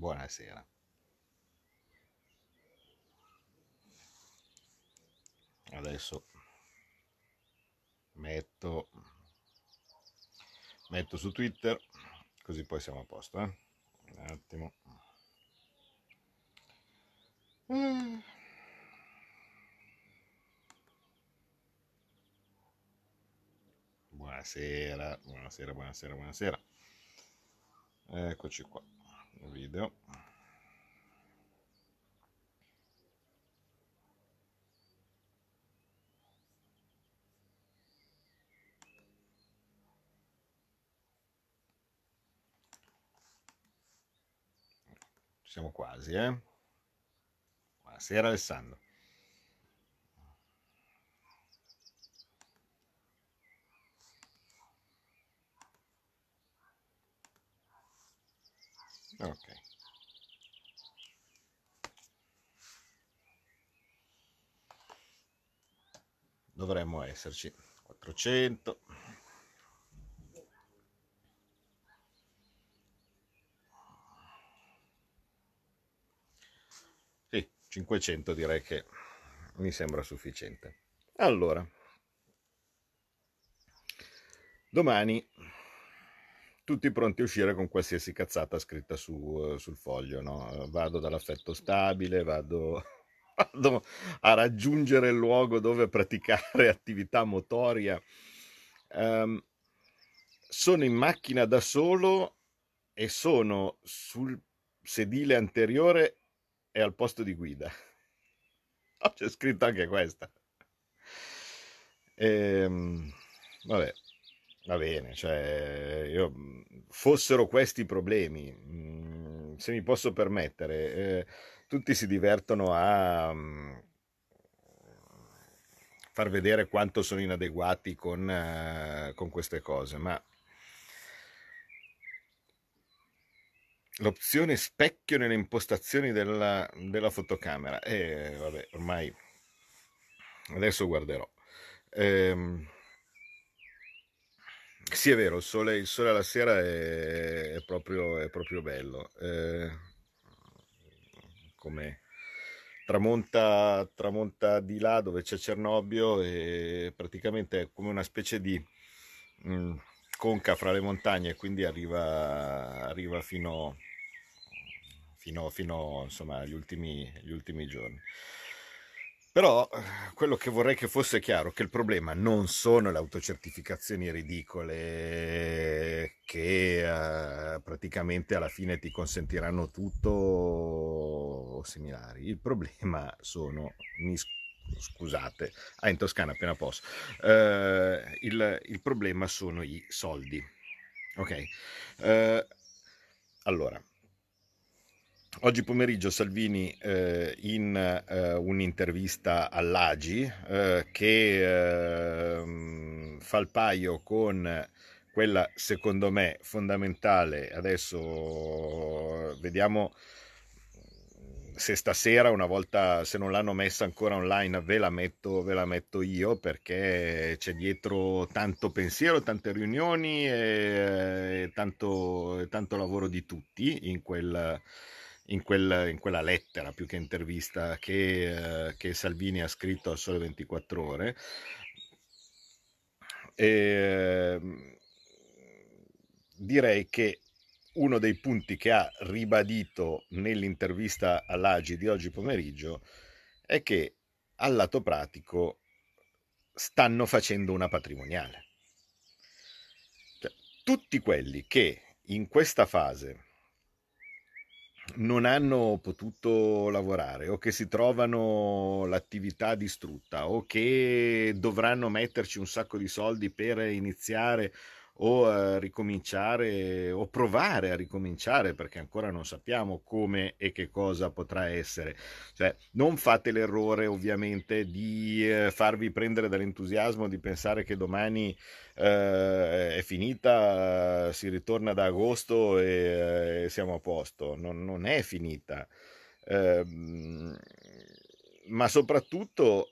buonasera. Adesso metto, metto su Twitter, così poi siamo a posto. Eh? Un attimo. Buonasera, buonasera, buonasera, buonasera. Eccoci qua, video. Siamo quasi, eh? Buonasera Alessandro. Ok. Dovremmo esserci 400. Sì, 500 direi che mi sembra sufficiente. Allora, domani tutti pronti a uscire con qualsiasi cazzata scritta su, sul foglio, no? Vado dall'affetto stabile, vado, vado a raggiungere il luogo dove praticare attività motoria. Um, sono in macchina da solo e sono sul sedile anteriore e al posto di guida. Oh, c'è scritto anche questa. Ehm, vabbè, va bene, cioè, io, fossero questi i problemi, mh, se mi posso permettere, eh, tutti si divertono a mh, far vedere quanto sono inadeguati con, uh, con queste cose, ma l'opzione specchio nelle impostazioni della, della fotocamera. E vabbè, ormai adesso guarderò. Ehm, sì, è vero, il sole, il sole alla sera è, è, proprio, è proprio, bello. Eh, come tramonta, tramonta di là dove c'è Cernobbio e praticamente è come una specie di mh, mm, conca fra le montagne, quindi arriva, arriva fino, fino, fino insomma, agli, ultimi, agli ultimi giorni. Però quello che vorrei che fosse chiaro è che il problema non sono le autocertificazioni ridicole che uh, praticamente alla fine ti consentiranno tutto o similari. Il problema sono, mi scusate, ah in Toscana appena posso, uh, il, il, problema sono i soldi. Ok? Uh, allora, Oggi pomeriggio Salvini eh, in eh, un'intervista all'Agi eh, che ehm, fa il paio con quella secondo me fondamentale, adesso vediamo se stasera una volta se non l'hanno messa ancora online ve la metto, ve la metto io perché c'è dietro tanto pensiero, tante riunioni e, e tanto, tanto lavoro di tutti in quel in, quel, in quella lettera più che intervista che, eh, che Salvini ha scritto al Sole 24 Ore. E, ehm, direi che uno dei punti che ha ribadito nell'intervista all'Agi di oggi pomeriggio è che al lato pratico stanno facendo una patrimoniale. Cioè, tutti quelli che in questa fase non hanno potuto lavorare o che si trovano l'attività distrutta o che dovranno metterci un sacco di soldi per iniziare o a ricominciare o provare a ricominciare perché ancora non sappiamo come e che cosa potrà essere. Cioè, non fate l'errore ovviamente di eh, farvi prendere dall'entusiasmo di pensare che domani eh, è finita, si ritorna da agosto e eh, siamo a posto. Non, non è finita. Eh, ma soprattutto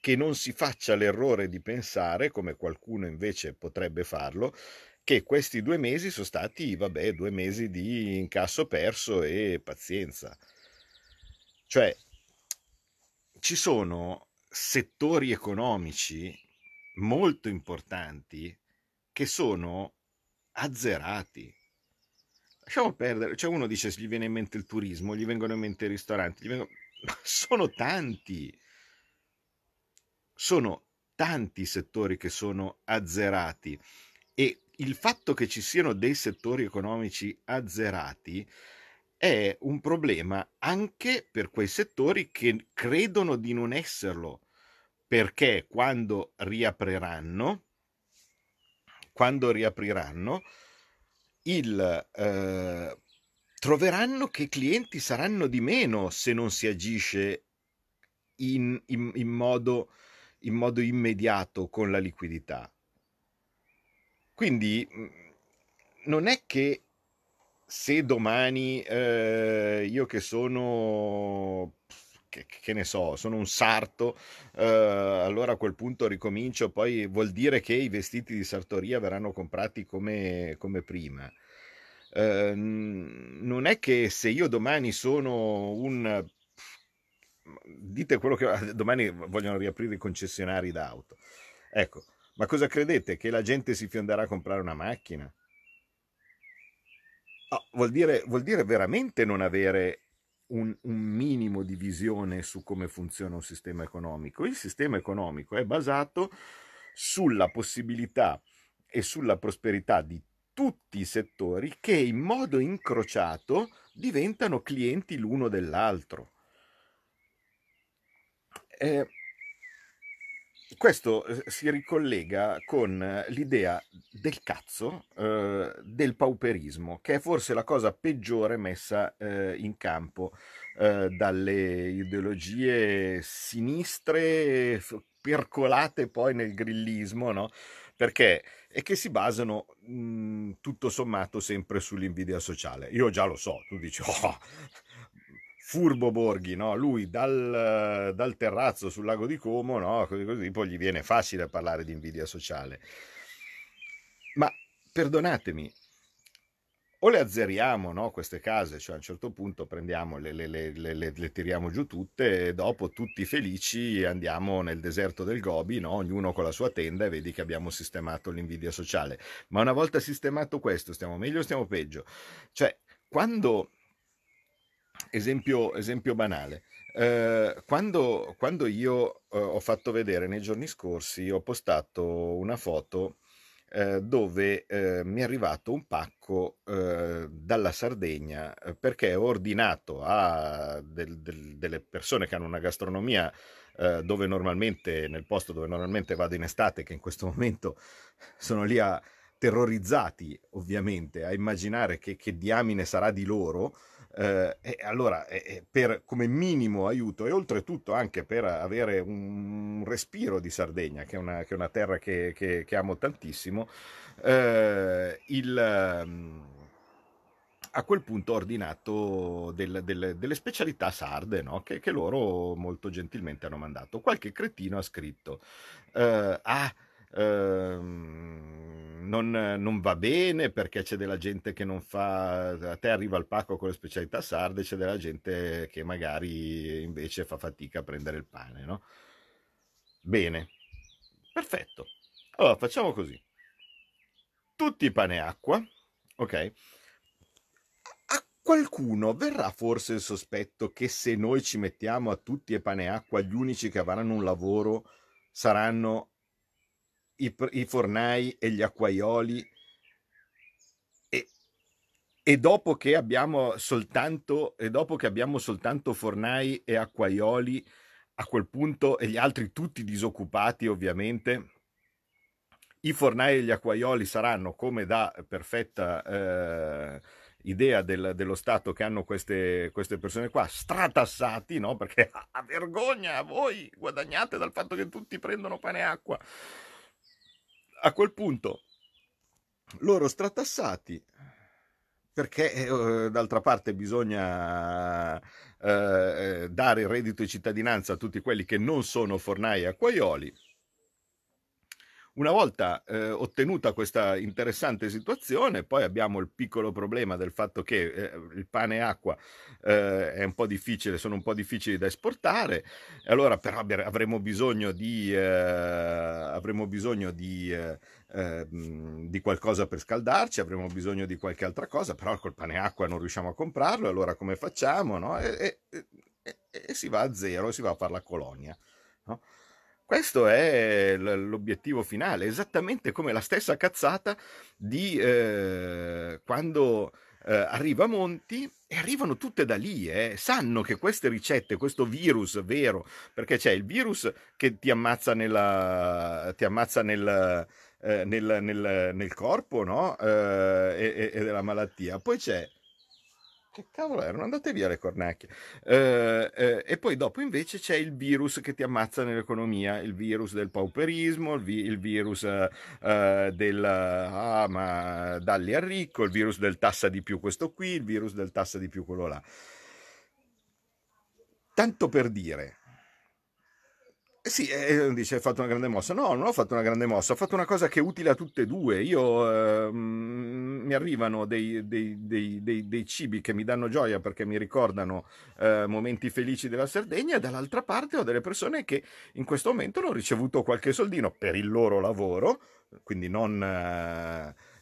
che non si faccia l'errore di pensare, come qualcuno invece potrebbe farlo, che questi due mesi sono stati, vabbè, due mesi di incasso perso e pazienza. Cioè, ci sono settori economici molto importanti che sono azzerati. Lasciamo perdere, cioè uno dice gli viene in mente il turismo, gli vengono in mente i ristoranti, vengono... sono tanti, sono tanti settori che sono azzerati e il fatto che ci siano dei settori economici azzerati è un problema anche per quei settori che credono di non esserlo, perché quando riapriranno, quando riapriranno, il, eh, troveranno che i clienti saranno di meno se non si agisce in, in, in, modo, in modo immediato con la liquidità. Quindi non è che se domani eh, io che sono che, che, ne so, sono un sarto, eh, allora a quel punto ricomincio, poi vuol dire che i vestiti di sartoria verranno comprati come, come prima. Eh, non è che se io domani sono un... dite quello che domani vogliono riaprire i concessionari d'auto. Ecco, ma cosa credete? Che la gente si fionderà a comprare una macchina? Oh, vuol, dire, vuol dire veramente non avere un, un, minimo di visione su come funziona un sistema economico. Il sistema economico è basato sulla possibilità e sulla prosperità di tutti i settori che in modo incrociato diventano clienti l'uno dell'altro. Eh, questo eh, si ricollega con eh, l'idea del cazzo, eh, del pauperismo, che è forse la cosa peggiore messa eh, in campo eh, dalle ideologie sinistre percolate poi nel grillismo, no? Perché? E che si basano mh, tutto sommato sempre sull'invidia sociale. Io già lo so, tu dici, oh, Furbo Borghi, no? lui dal, dal, terrazzo sul lago di Como, no? così, così, poi gli viene facile parlare di invidia sociale. Ma perdonatemi, o le azzeriamo no, queste case, cioè a un certo punto prendiamo, le, le, le, le, tiriamo giù tutte e dopo tutti felici andiamo nel deserto del Gobi, no? ognuno con la sua tenda e vedi che abbiamo sistemato l'invidia sociale. Ma una volta sistemato questo, stiamo meglio o stiamo peggio? Cioè, quando Esempio, esempio banale. Eh, quando, quando, io eh, ho fatto vedere nei giorni scorsi, ho postato una foto eh, dove eh, mi è arrivato un pacco eh, dalla Sardegna eh, perché ho ordinato a del, del, delle persone che hanno una gastronomia dove normalmente, nel posto dove normalmente vado in estate, che in questo momento sono lì a terrorizzati ovviamente a immaginare che, che diamine sarà di loro eh, e allora, eh, per, come minimo aiuto e oltretutto anche per avere un respiro di Sardegna, che è una, che è una terra che, che, che, amo tantissimo, eh, il, mm, a quel punto ho ordinato del, del, delle specialità sarde no? che, loro molto gentilmente hanno mandato. Qualche cretino ha scritto, eh, ah, Ehm, non, non, va bene perché c'è della gente che non fa, a te arriva il pacco con le specialità sarde, c'è della gente che magari invece fa fatica a prendere il pane, no? Bene, perfetto. Allora facciamo così. Tutti pane e acqua, ok? A qualcuno verrà forse il sospetto che se noi ci mettiamo a tutti e pane acqua, gli unici che avranno un lavoro saranno i, i fornai e gli acquaioli e, e, dopo che abbiamo soltanto, e dopo che abbiamo soltanto fornai e acquaioli, a quel punto, e gli altri tutti disoccupati ovviamente, i fornai e gli acquaioli saranno come da perfetta eh, idea del, dello Stato che hanno queste, queste, persone qua stratassati, no? Perché a vergogna, voi guadagnate dal fatto che tutti prendono pane e acqua a quel punto loro stratassati perché eh, d'altra parte bisogna eh, dare il reddito di cittadinanza a tutti quelli che non sono fornai e acquaioli. Una volta eh, ottenuta questa interessante situazione, poi abbiamo il piccolo problema del fatto che eh, il pane e acqua eh, è un po' difficile, sono un po' difficili da esportare, allora però avremo bisogno di, eh, avremo bisogno di, eh, ehm, di, qualcosa per scaldarci, avremo bisogno di qualche altra cosa, però col pane e acqua non riusciamo a comprarlo, allora come facciamo? No? E, e, e, e, si va a zero, si va a fare la colonia. No? Questo è l'obiettivo finale, esattamente come la stessa cazzata di eh, quando eh, arriva Monti e arrivano tutte da lì, eh. sanno che queste ricette, questo virus vero, perché c'è il virus che ti ammazza, nella, ti ammazza nel, eh, nel, nel, nel, corpo no? Eh, e, e della malattia, poi c'è che cavolo erano andate via le cornacchie. Eh, eh, e poi dopo invece c'è il virus che ti ammazza nell'economia, il virus del pauperismo, il, vi- il virus eh, del ah, ma dalli al ricco, il virus del tassa di più questo qui, il virus del tassa di più quello là. Tanto per dire, eh sì, eh, dice hai fatto una grande mossa. No, non ho fatto una grande mossa, ho fatto una cosa che è utile a tutte e due. Io eh, mi arrivano dei, dei, dei, dei, cibi che mi danno gioia perché mi ricordano eh, momenti felici della Sardegna e dall'altra parte ho delle persone che in questo momento hanno ricevuto qualche soldino per il loro lavoro, quindi non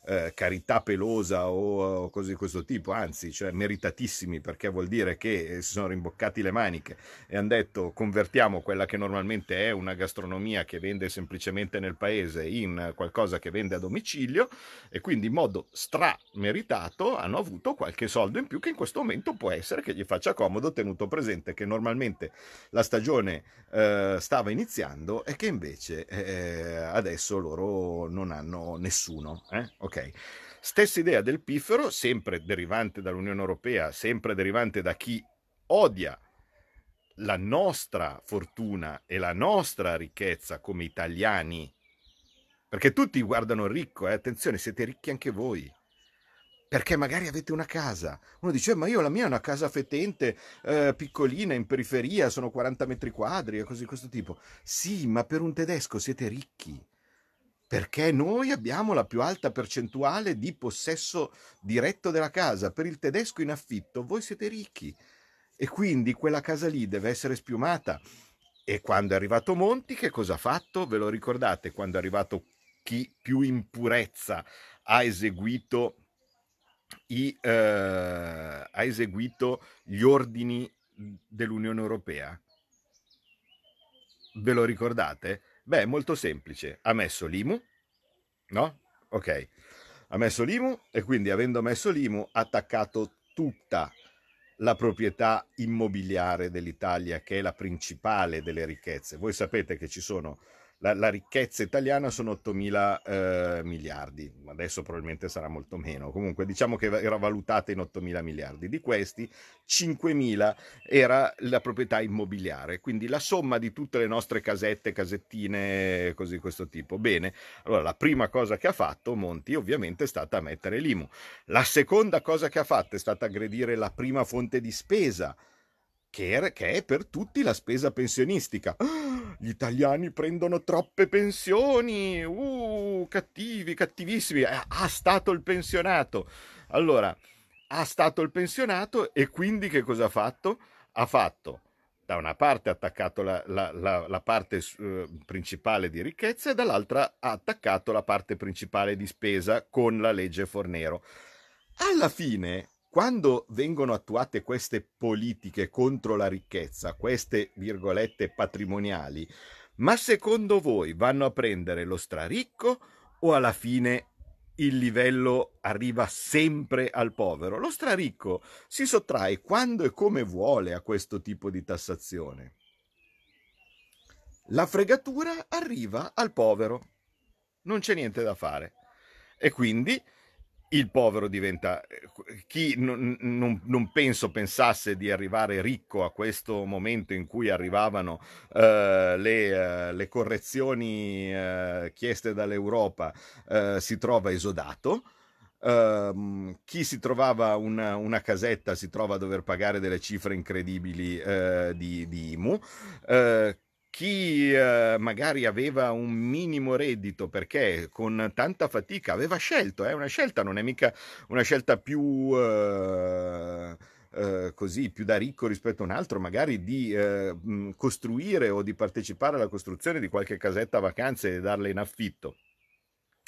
eh, carità pelosa o, o cose di questo tipo, anzi, cioè meritatissimi perché vuol dire che eh, si sono rimboccati le maniche e hanno detto convertiamo quella che normalmente è una gastronomia che vende semplicemente nel paese in qualcosa che vende a domicilio e quindi in modo strameritato hanno avuto qualche soldo in più che in questo momento può essere che gli faccia comodo tenuto presente che normalmente la stagione eh, stava iniziando e che invece eh, adesso loro non hanno nessuno. Eh? Ok. Stessa idea del piffero, sempre derivante dall'Unione Europea, sempre derivante da chi odia la nostra fortuna e la nostra ricchezza come italiani. Perché tutti guardano ricco, eh? attenzione, siete ricchi anche voi. Perché magari avete una casa. Uno dice, eh, ma io la mia è una casa fetente, eh, piccolina, in periferia, sono 40 metri quadri e così di questo tipo. Sì, ma per un tedesco siete ricchi perché noi abbiamo la più alta percentuale di possesso diretto della casa. Per il tedesco in affitto voi siete ricchi e quindi quella casa lì deve essere spiumata. E quando è arrivato Monti, che cosa ha fatto? Ve lo ricordate? Quando è arrivato chi più in purezza ha eseguito, i, eh, ha eseguito gli ordini dell'Unione Europea? Ve lo ricordate? Beh, è molto semplice. Ha messo l'IMU, no? Ok. Ha messo l'IMU e quindi avendo messo l'IMU ha attaccato tutta la proprietà immobiliare dell'Italia, che è la principale delle ricchezze. Voi sapete che ci sono la, la ricchezza italiana sono 8 mila eh, miliardi, adesso probabilmente sarà molto meno, comunque diciamo che era valutata in 8 mila miliardi, di questi 5 mila era la proprietà immobiliare, quindi la somma di tutte le nostre casette, casettine, così di questo tipo. Bene, allora la prima cosa che ha fatto Monti ovviamente è stata mettere l'IMU, la seconda cosa che ha fatto è stata aggredire la prima fonte di spesa, che è per tutti la spesa pensionistica. Gli italiani prendono troppe pensioni, uh, cattivi, cattivissimi. Eh, ha stato il pensionato. Allora, ha stato il pensionato e quindi che cosa ha fatto? Ha fatto da una parte ha attaccato la, la, la, la parte uh, principale di ricchezza e dall'altra ha attaccato la parte principale di spesa con la legge Fornero. Alla fine quando vengono attuate queste politiche contro la ricchezza, queste virgolette patrimoniali, ma secondo voi vanno a prendere lo straricco o alla fine il livello arriva sempre al povero? Lo straricco si sottrae quando e come vuole a questo tipo di tassazione. La fregatura arriva al povero. Non c'è niente da fare. E quindi il povero diventa chi non, non, non, penso pensasse di arrivare ricco a questo momento in cui arrivavano uh, le, uh, le, correzioni uh, chieste dall'Europa si trova esodato Uh, chi si trovava una, una, casetta si trova a dover pagare delle cifre incredibili uh, di, di, IMU. Uh, chi eh, magari aveva un minimo reddito perché con tanta fatica aveva scelto, è eh, una scelta, non è mica una scelta più... Eh, eh, così più da ricco rispetto a un altro, magari di eh, costruire o di partecipare alla costruzione di qualche casetta a vacanze e darle in affitto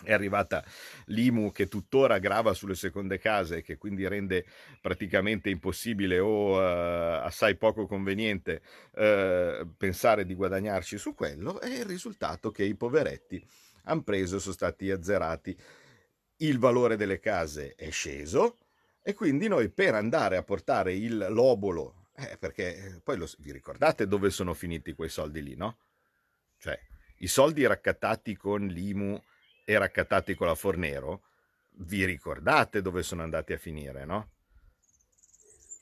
è arrivata l'IMU che tuttora grava sulle seconde case e che quindi rende praticamente impossibile o uh, assai poco conveniente uh, pensare di guadagnarci su quello, è il risultato che i poveretti hanno preso, sono stati azzerati. Il valore delle case è sceso e quindi noi per andare a portare il lobolo, eh, perché poi lo, vi ricordate dove sono finiti quei soldi lì, no? Cioè, i soldi raccattati con l'IMU e raccattati con la Fornero, vi ricordate dove sono andati a finire, no?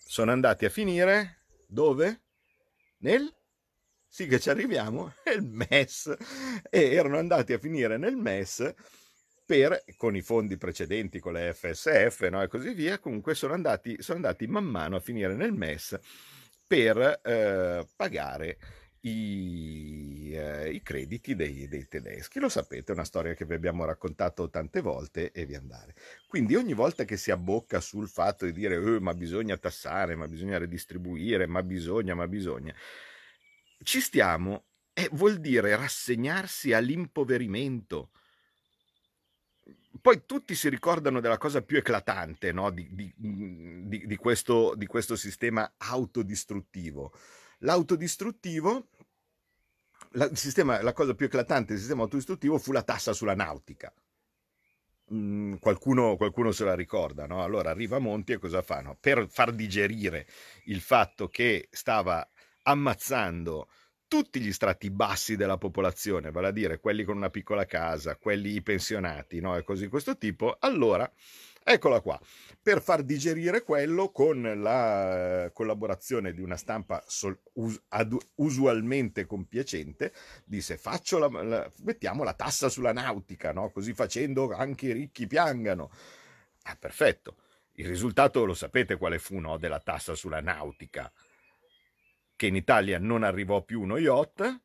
Sono andati a finire dove? Nel? Sì che ci arriviamo, nel MES. E erano andati a finire nel MES per, con i fondi precedenti, con le FSF no? e così via, comunque sono andati, sono andati man mano a finire nel MES per eh, pagare i, eh, i crediti dei, dei, tedeschi. Lo sapete, è una storia che vi abbiamo raccontato tante volte e vi andare. Quindi ogni volta che si abbocca sul fatto di dire eh, ma bisogna tassare, ma bisogna redistribuire, ma bisogna, ma bisogna, ci stiamo e vuol dire rassegnarsi all'impoverimento. Poi tutti si ricordano della cosa più eclatante no? di, di, di, questo, di questo sistema autodistruttivo L'autodistruttivo, la, sistema, la cosa più eclatante del sistema autodistruttivo fu la tassa sulla nautica. Mm, qualcuno, qualcuno, se la ricorda, no? Allora arriva Monti e cosa fanno? Per far digerire il fatto che stava ammazzando tutti gli strati bassi della popolazione, vale a dire quelli con una piccola casa, quelli pensionati, no? E così questo tipo, allora Eccola qua, per far digerire quello con la eh, collaborazione di una stampa sol- us- ad- usualmente compiacente, disse faccio la, la, mettiamo la tassa sulla nautica, no? così facendo anche i ricchi piangano. Ah, perfetto. Il risultato lo sapete quale fu no, della tassa sulla nautica? Che in Italia non arrivò più uno yacht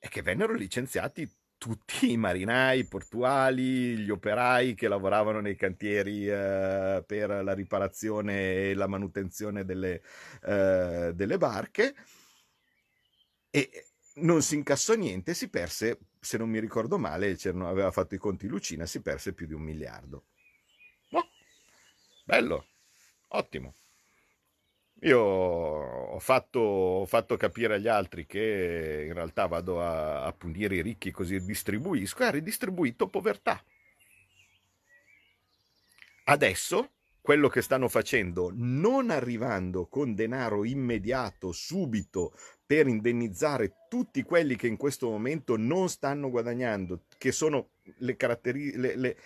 e che vennero licenziati tutti i marinai portuali, gli operai che lavoravano nei cantieri eh, per la riparazione e la manutenzione delle, eh, delle barche e non si incassò niente, si perse, se non mi ricordo male, aveva fatto i conti Lucina, si perse più di un miliardo. No, bello, ottimo. Io ho fatto, ho fatto, capire agli altri che in realtà vado a, a punire i ricchi così distribuisco e ha ridistribuito povertà. Adesso quello che stanno facendo, non arrivando con denaro immediato, subito, per indennizzare tutti quelli che in questo momento non stanno guadagnando, che sono le caratteristiche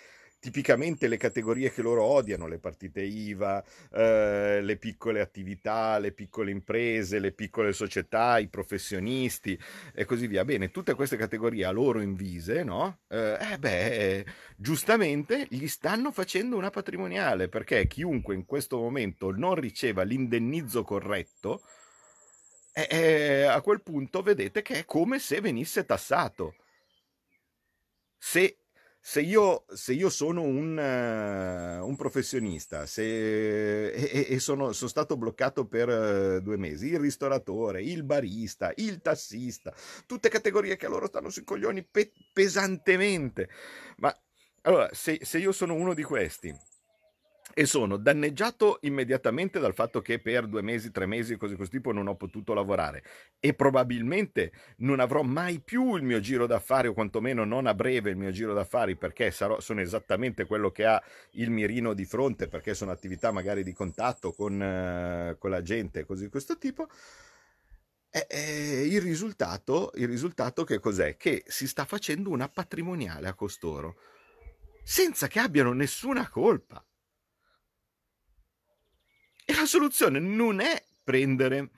tipicamente le categorie che loro odiano, le partite IVA, eh, le piccole attività, le piccole imprese, le piccole società, i professionisti e così via. Bene, tutte queste categorie a loro invise, no? Eh, eh beh, giustamente gli stanno facendo una patrimoniale perché chiunque in questo momento non riceva l'indennizzo corretto, eh, eh, a quel punto vedete che è come se venisse tassato. Se se io, se io sono un, uh, un professionista se, e, e sono, sono, stato bloccato per uh, due mesi, il ristoratore, il barista, il tassista, tutte categorie che a loro stanno sui coglioni pe- pesantemente. Ma allora, se, se io sono uno di questi e sono danneggiato immediatamente dal fatto che per due mesi, tre mesi, così questo tipo non ho potuto lavorare e probabilmente non avrò mai più il mio giro d'affari o quantomeno non a breve il mio giro d'affari perché sarò, sono esattamente quello che ha il mirino di fronte perché sono attività magari di contatto con, uh, con la gente così questo tipo. E, e il, risultato, il risultato che cos'è? Che si sta facendo una patrimoniale a costoro senza che abbiano nessuna colpa. E la soluzione non è prendere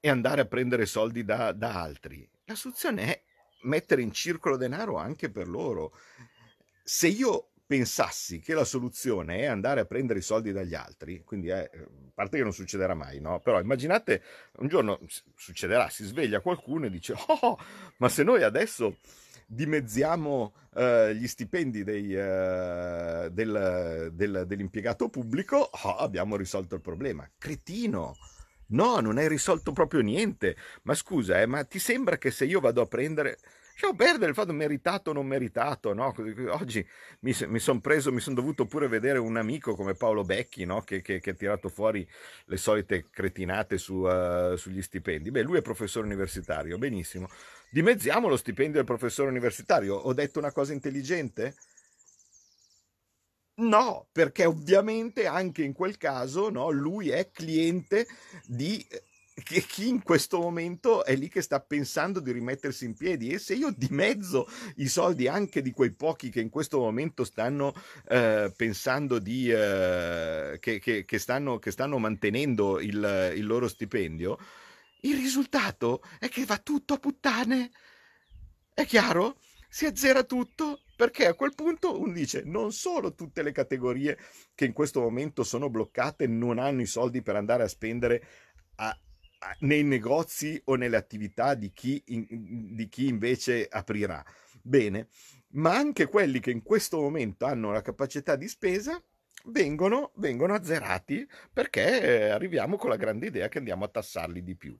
e andare a prendere soldi da, da altri. La soluzione è mettere in circolo denaro anche per loro. Se io pensassi che la soluzione è andare a prendere i soldi dagli altri, quindi è, a parte che non succederà mai, no? Però immaginate un giorno succederà, si sveglia qualcuno e dice, oh, ma se noi adesso dimezziamo uh, gli stipendi dei, uh, del, del, dell'impiegato pubblico, oh, abbiamo risolto il problema. Cretino! No, non hai risolto proprio niente. Ma scusa, eh, ma ti sembra che se io vado a prendere Lasciamo perdere il fatto meritato o non meritato, no? Oggi mi, mi sono preso, mi sono dovuto pure vedere un amico come Paolo Becchi, no? Che, che, che ha tirato fuori le solite cretinate su, uh, sugli stipendi. Beh, lui è professore universitario, benissimo. Dimezziamo lo stipendio del professore universitario. Ho detto una cosa intelligente? No, perché ovviamente anche in quel caso no, lui è cliente di che chi in questo momento è lì che sta pensando di rimettersi in piedi e se io dimezzo i soldi anche di quei pochi che in questo momento stanno eh, pensando di eh, che, che, che, stanno, che stanno mantenendo il, il loro stipendio il risultato è che va tutto a puttane è chiaro? si azzera tutto perché a quel punto uno dice non solo tutte le categorie che in questo momento sono bloccate non hanno i soldi per andare a spendere a, nei negozi o nelle attività di chi, in, di chi invece aprirà. Bene, ma anche quelli che in questo momento hanno la capacità di spesa vengono, vengono azzerati perché eh, arriviamo con la grande idea che andiamo a tassarli di più.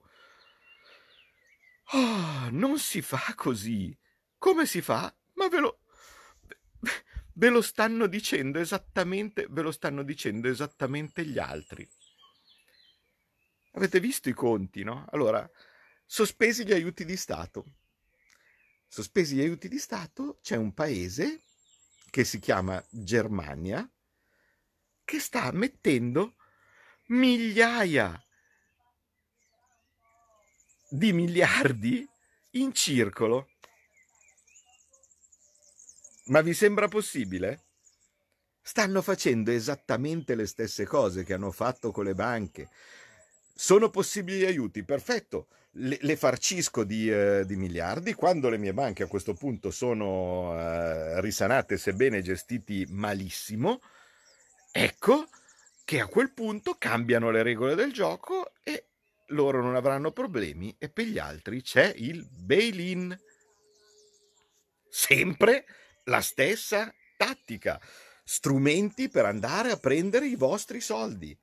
Oh, non si fa così. Come si fa? Ma ve lo, ve lo stanno dicendo esattamente, ve lo stanno dicendo esattamente gli altri. Avete visto i conti, no? Allora, sospesi gli aiuti di Stato. Sospesi gli aiuti di Stato, c'è un paese che si chiama Germania che sta mettendo migliaia di miliardi in circolo. Ma vi sembra possibile? Stanno facendo esattamente le stesse cose che hanno fatto con le banche, sono possibili aiuti? Perfetto, le, le farcisco di, eh, di, miliardi. Quando le mie banche a questo punto sono eh, risanate, sebbene gestiti malissimo, ecco che a quel punto cambiano le regole del gioco e loro non avranno problemi e per gli altri c'è il bail-in. Sempre la stessa tattica, strumenti per andare a prendere i vostri soldi.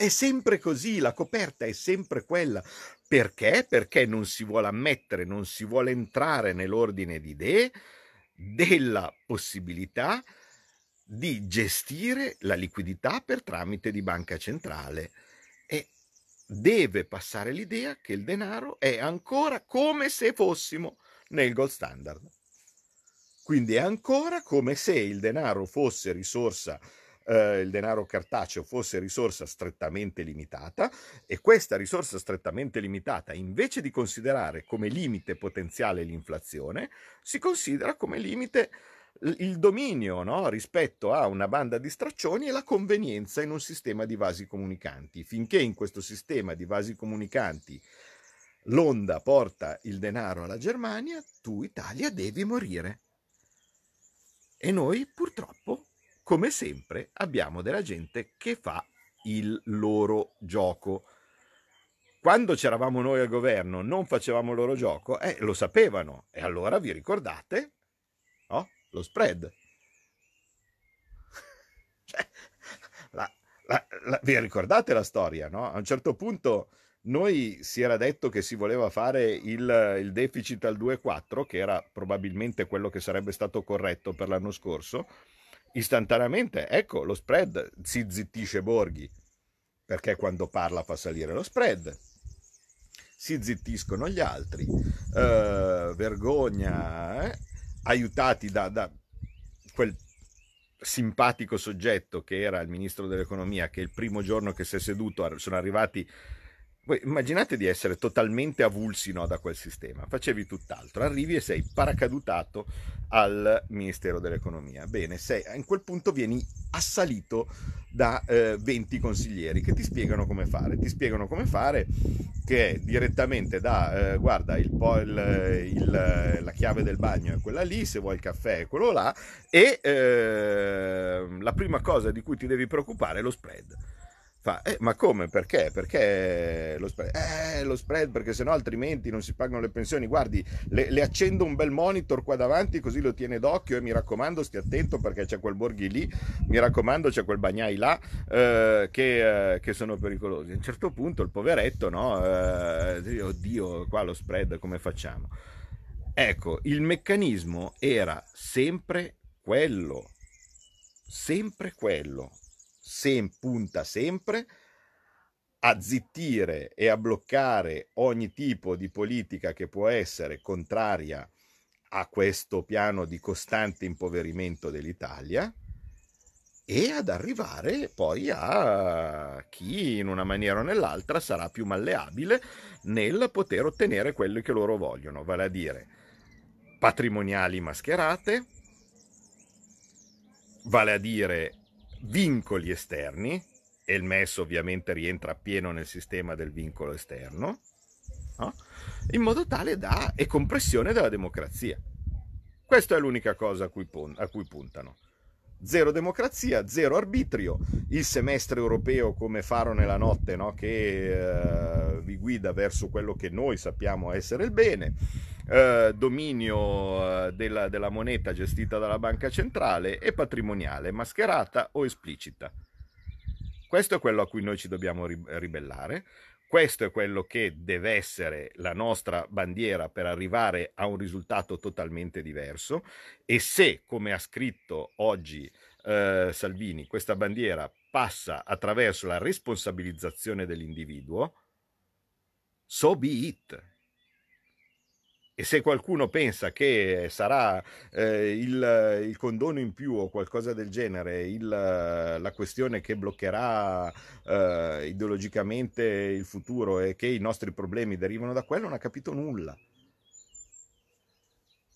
È sempre così, la coperta è sempre quella. Perché? Perché non si vuole ammettere, non si vuole entrare nell'ordine di idee della possibilità di gestire la liquidità per tramite di banca centrale e deve passare l'idea che il denaro è ancora come se fossimo nel gold standard. Quindi è ancora come se il denaro fosse risorsa eh, il denaro cartaceo fosse risorsa strettamente limitata e questa risorsa strettamente limitata, invece di considerare come limite potenziale l'inflazione, si considera come limite il dominio no? rispetto a una banda di straccioni e la convenienza in un sistema di vasi comunicanti. Finché in questo sistema di vasi comunicanti l'onda porta il denaro alla Germania, tu Italia devi morire. E noi purtroppo come sempre abbiamo della gente che fa il loro gioco. Quando c'eravamo noi al governo non facevamo il loro gioco, eh, lo sapevano. E allora vi ricordate? No? Lo spread. cioè, la, la, la, vi ricordate la storia, no? A un certo punto noi si era detto che si voleva fare il, il deficit al 2,4, che era probabilmente quello che sarebbe stato corretto per l'anno scorso, istantaneamente, ecco, lo spread si zittisce Borghi, perché quando parla fa salire lo spread. Si zittiscono gli altri, uh, vergogna, eh? aiutati da, da quel simpatico soggetto che era il ministro dell'economia, che il primo giorno che si è seduto sono arrivati voi immaginate di essere totalmente avulsi no, da quel sistema, facevi tutt'altro, arrivi e sei paracadutato al Ministero dell'Economia. Bene, sei, in quel punto vieni assalito da eh, 20 consiglieri che ti spiegano come fare. Ti spiegano come fare che direttamente da, eh, guarda, il, il, il, la chiave del bagno è quella lì, se vuoi il caffè è quello là, e eh, la prima cosa di cui ti devi preoccupare è lo spread. Fa, eh, ma come? Perché? Perché lo spread? Eh, lo spread perché sennò altrimenti non si pagano le pensioni. Guardi, le, le, accendo un bel monitor qua davanti così lo tiene d'occhio e mi raccomando stia attento perché c'è quel Borghi lì, mi raccomando c'è quel Bagnai là eh, che, eh, che, sono pericolosi. A un certo punto il poveretto, no? Eh, oddio, qua lo spread come facciamo? Ecco, il meccanismo era sempre quello, sempre quello sem- punta sempre a zittire e a bloccare ogni tipo di politica che può essere contraria a questo piano di costante impoverimento dell'Italia e ad arrivare poi a chi in una maniera o nell'altra sarà più malleabile nel poter ottenere quello che loro vogliono, vale a dire patrimoniali mascherate, vale a dire vincoli esterni, e il MES ovviamente rientra pieno nel sistema del vincolo esterno, no? in modo tale da e compressione della democrazia. Questa è l'unica cosa a cui, a cui puntano. Zero democrazia, zero arbitrio, il semestre europeo come faro nella notte no? che eh, vi guida verso quello che noi sappiamo essere il bene, eh, dominio eh, della, della moneta gestita dalla banca centrale e patrimoniale, mascherata o esplicita. Questo è quello a cui noi ci dobbiamo ribellare, questo è quello che deve essere la nostra bandiera per arrivare a un risultato totalmente diverso e se, come ha scritto oggi eh, Salvini, questa bandiera passa attraverso la responsabilizzazione dell'individuo, so be it. E se qualcuno pensa che sarà eh, il, il, condono in più o qualcosa del genere il, la questione che bloccherà eh, ideologicamente il futuro e che i nostri problemi derivano da quello, non ha capito nulla.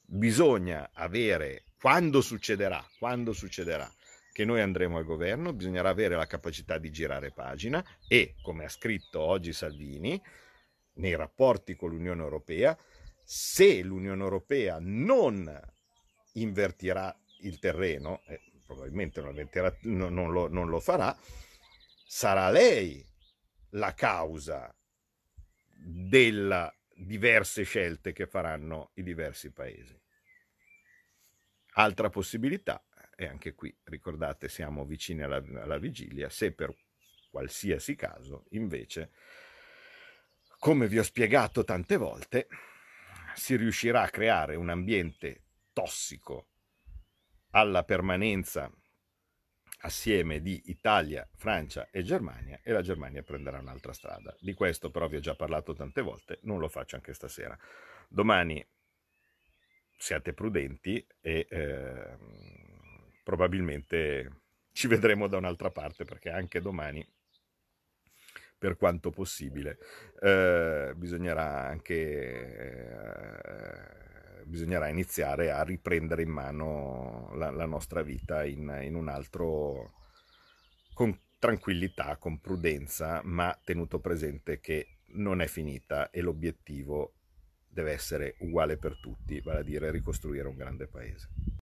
Bisogna avere, quando succederà, quando succederà che noi andremo al governo, bisognerà avere la capacità di girare pagina e, come ha scritto oggi Salvini, nei rapporti con l'Unione Europea, se l'Unione Europea non invertirà il terreno, eh, probabilmente non, invertirà, no, non, lo, non lo farà, sarà lei la causa delle diverse scelte che faranno i diversi paesi. Altra possibilità, e anche qui ricordate siamo vicini alla, alla vigilia, se per qualsiasi caso invece, come vi ho spiegato tante volte, si riuscirà a creare un ambiente tossico alla permanenza assieme di Italia, Francia e Germania e la Germania prenderà un'altra strada. Di questo però vi ho già parlato tante volte, non lo faccio anche stasera. Domani siate prudenti e eh, probabilmente ci vedremo da un'altra parte perché anche domani per quanto possibile. Eh, bisognerà anche eh, bisognerà iniziare a riprendere in mano la, la nostra vita in, in un altro con tranquillità, con prudenza, ma tenuto presente che non è finita e l'obiettivo deve essere uguale per tutti, vale a dire ricostruire un grande paese.